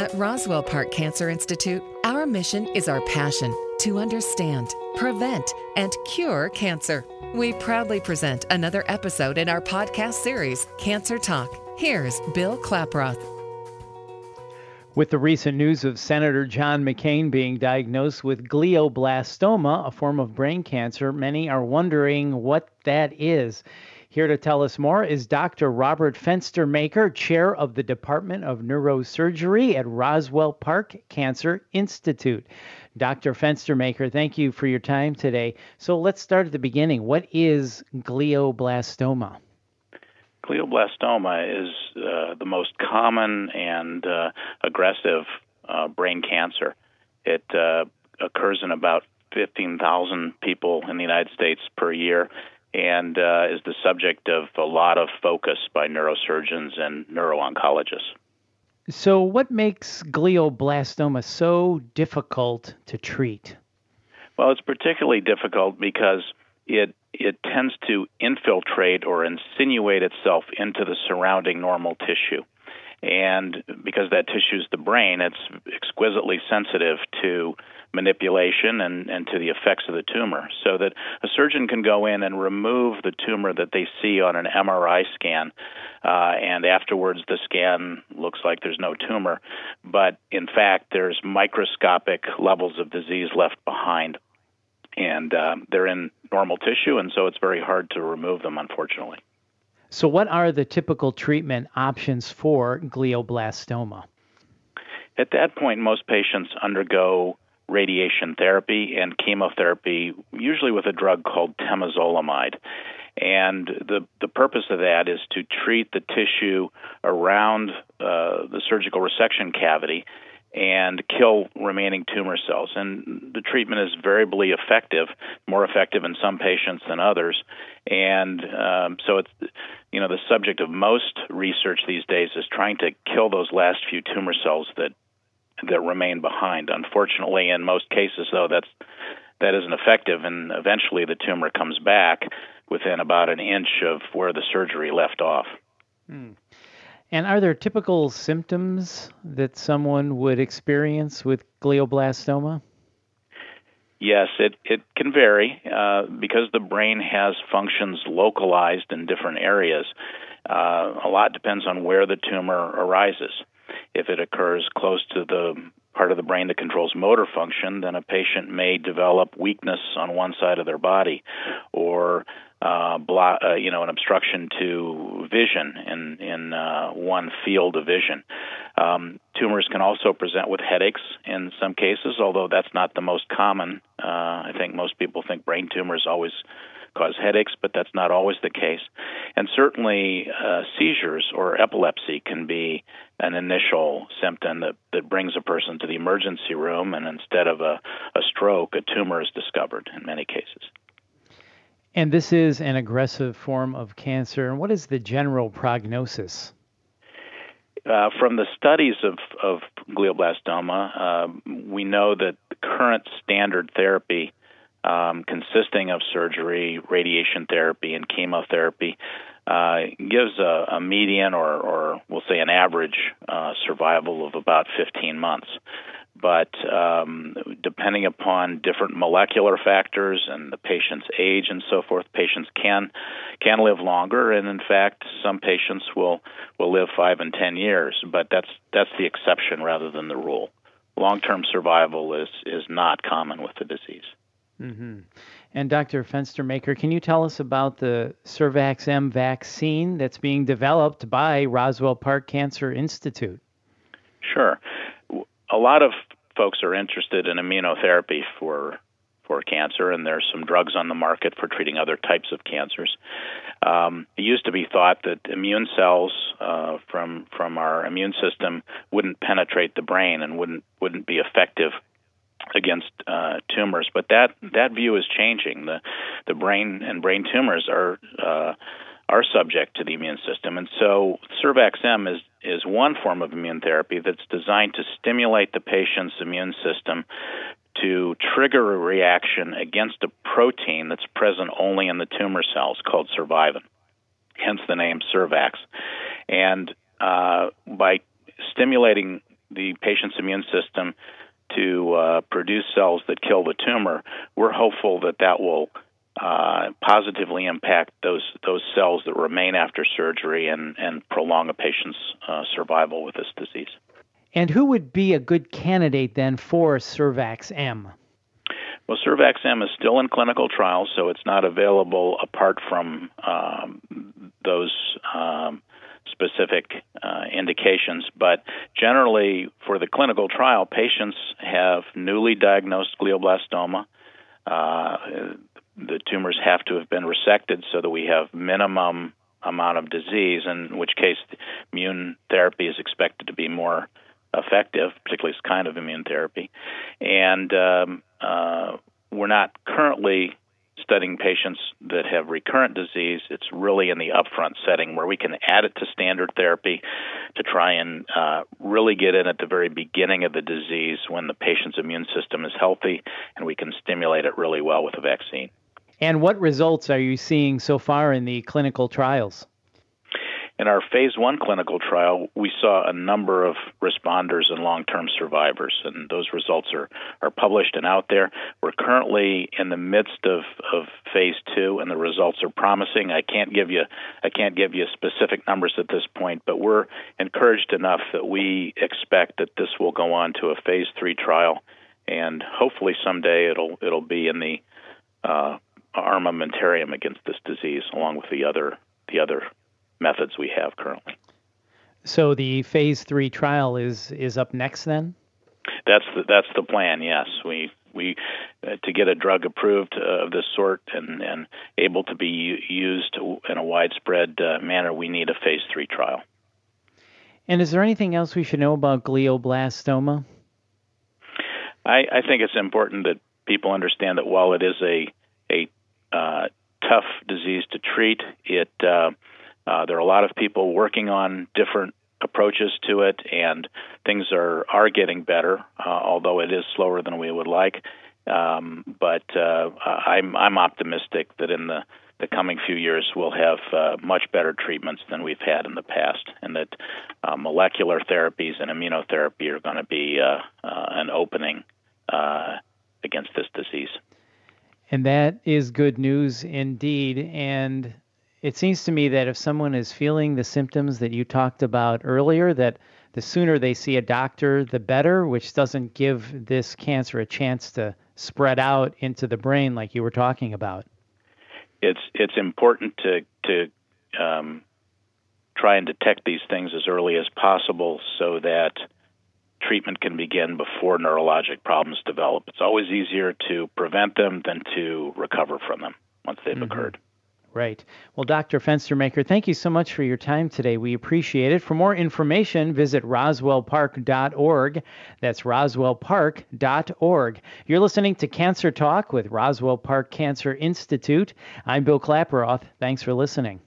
At Roswell Park Cancer Institute, our mission is our passion to understand, prevent, and cure cancer. We proudly present another episode in our podcast series, Cancer Talk. Here's Bill Klaproth. With the recent news of Senator John McCain being diagnosed with glioblastoma, a form of brain cancer, many are wondering what that is. Here to tell us more is Dr. Robert Fenstermaker, chair of the Department of Neurosurgery at Roswell Park Cancer Institute. Dr. Fenstermaker, thank you for your time today. So let's start at the beginning. What is glioblastoma? Glioblastoma is uh, the most common and uh, aggressive uh, brain cancer. It uh, occurs in about 15,000 people in the United States per year and uh, is the subject of a lot of focus by neurosurgeons and neuro-oncologists. So, what makes glioblastoma so difficult to treat? Well, it's particularly difficult because it it tends to infiltrate or insinuate itself into the surrounding normal tissue. And because that tissue is the brain, it's exquisitely sensitive to manipulation and, and to the effects of the tumor. So that a surgeon can go in and remove the tumor that they see on an MRI scan, uh, and afterwards the scan looks like there's no tumor. But in fact, there's microscopic levels of disease left behind. And uh, they're in normal tissue, and so it's very hard to remove them, unfortunately. So, what are the typical treatment options for glioblastoma? At that point, most patients undergo radiation therapy and chemotherapy, usually with a drug called temozolomide. And the the purpose of that is to treat the tissue around uh, the surgical resection cavity and kill remaining tumor cells. And the treatment is variably effective, more effective in some patients than others. And um, so it's, you know, the subject of most research these days is trying to kill those last few tumor cells that that remain behind. Unfortunately, in most cases, though, that's that isn't effective, and eventually the tumor comes back within about an inch of where the surgery left off. Hmm. And are there typical symptoms that someone would experience with glioblastoma? Yes, it, it can vary uh, because the brain has functions localized in different areas. Uh, a lot depends on where the tumor arises. If it occurs close to the part of the brain that controls motor function, then a patient may develop weakness on one side of their body, or uh, blo- uh, you know, an obstruction to vision in in uh, one field of vision. Um, tumors can also present with headaches in some cases, although that's not the most common. Uh, I think most people think brain tumors always cause headaches, but that's not always the case. And certainly, uh, seizures or epilepsy can be an initial symptom that, that brings a person to the emergency room, and instead of a, a stroke, a tumor is discovered in many cases. And this is an aggressive form of cancer. And what is the general prognosis? Uh, from the studies of, of glioblastoma, uh, we know that the current standard therapy, um, consisting of surgery, radiation therapy, and chemotherapy, uh, gives a, a, median or, or, we'll say an average uh, survival of about 15 months but um, depending upon different molecular factors and the patient's age and so forth, patients can can live longer, and in fact, some patients will will live five and ten years. But that's that's the exception rather than the rule. Long-term survival is is not common with the disease. Mm-hmm. And Dr. Fenstermaker, can you tell us about the SurVaxM vaccine that's being developed by Roswell Park Cancer Institute? Sure a lot of folks are interested in immunotherapy for for cancer, and there's some drugs on the market for treating other types of cancers. Um, it used to be thought that immune cells uh, from from our immune system wouldn't penetrate the brain and wouldn't wouldn't be effective against uh, tumors, but that that view is changing. The the brain and brain tumors are uh, are subject to the immune system. And so SurVaxM is, is one form of immune therapy that's designed to stimulate the patient's immune system to trigger a reaction against a protein that's present only in the tumor cells called survivin, hence the name SurVax. And uh, by stimulating the the patient's immune system to uh, produce cells that kill the tumor, we're hopeful that that will uh, positively impact those those cells that remain after surgery and and prolong a patient's uh, survival with this disease. And who would be a good candidate then for SurVaxM? Well, SurVaxM is still in clinical trials, so it's not available apart from um, those um, specific uh, indications. But generally, for the clinical trial, patients have newly diagnosed glioblastoma. Uh, the tumors have to have been resected so that we have minimum amount of disease, in which case immune therapy is expected to be more effective, particularly this kind of immune therapy. And um, uh, we're not currently studying patients that have recurrent disease. It's really in the upfront setting where we can add it to standard therapy to try and uh, really get in at the very beginning of the disease when the patient's immune system is healthy and we can stimulate it really well with a vaccine. And what results are you seeing so far in the clinical trials? In our phase one clinical trial, we saw a number of responders and long term survivors, and those results are, are published and out there. We're currently in the midst of, of phase two, and the results are promising. I can't give you I can't give you specific numbers at this point, but we're encouraged enough that we expect that this will go on to a phase three trial, and hopefully someday it'll it'll be in the uh, armamentarium against this disease, along with the other the other methods we have currently. So the phase three trial is is up next then. That's the that's the plan. Yes, we we uh, to get a drug approved uh, of this sort and and able to be used in a widespread uh, manner, we need a phase three trial. And is there anything else we should know about glioblastoma? I, I think it's important that people understand that while it is a a uh, tough disease to treat, it uh, there are a lot of people working on different approaches to it, and things are are getting better, uh, although it is slower than we would like. Um, but uh, I'm I'm optimistic that in the the coming few years we'll have uh, much better treatments than we've had in the past, and that uh, molecular therapies and immunotherapy are going to be uh, uh, an opening uh, against this disease. And that is good news indeed. And it seems to me that if someone is feeling the symptoms that you talked about earlier, that the sooner they see a doctor, the better, which doesn't give this cancer a chance to spread out into the brain like you were talking about. It's it's important to to um, try and detect these things as early as possible so that treatment can begin before neurologic problems develop. It's always easier to prevent them than to recover from them once they've mm-hmm. occurred. Right. Well, Dr. Fenstermaker, thank you so much for your time today. We appreciate it. For more information, visit roswellpark.org. That's roswellpark.org. You're listening to Cancer Talk with Roswell Park Cancer Institute. I'm Bill Klaproth. Thanks for listening.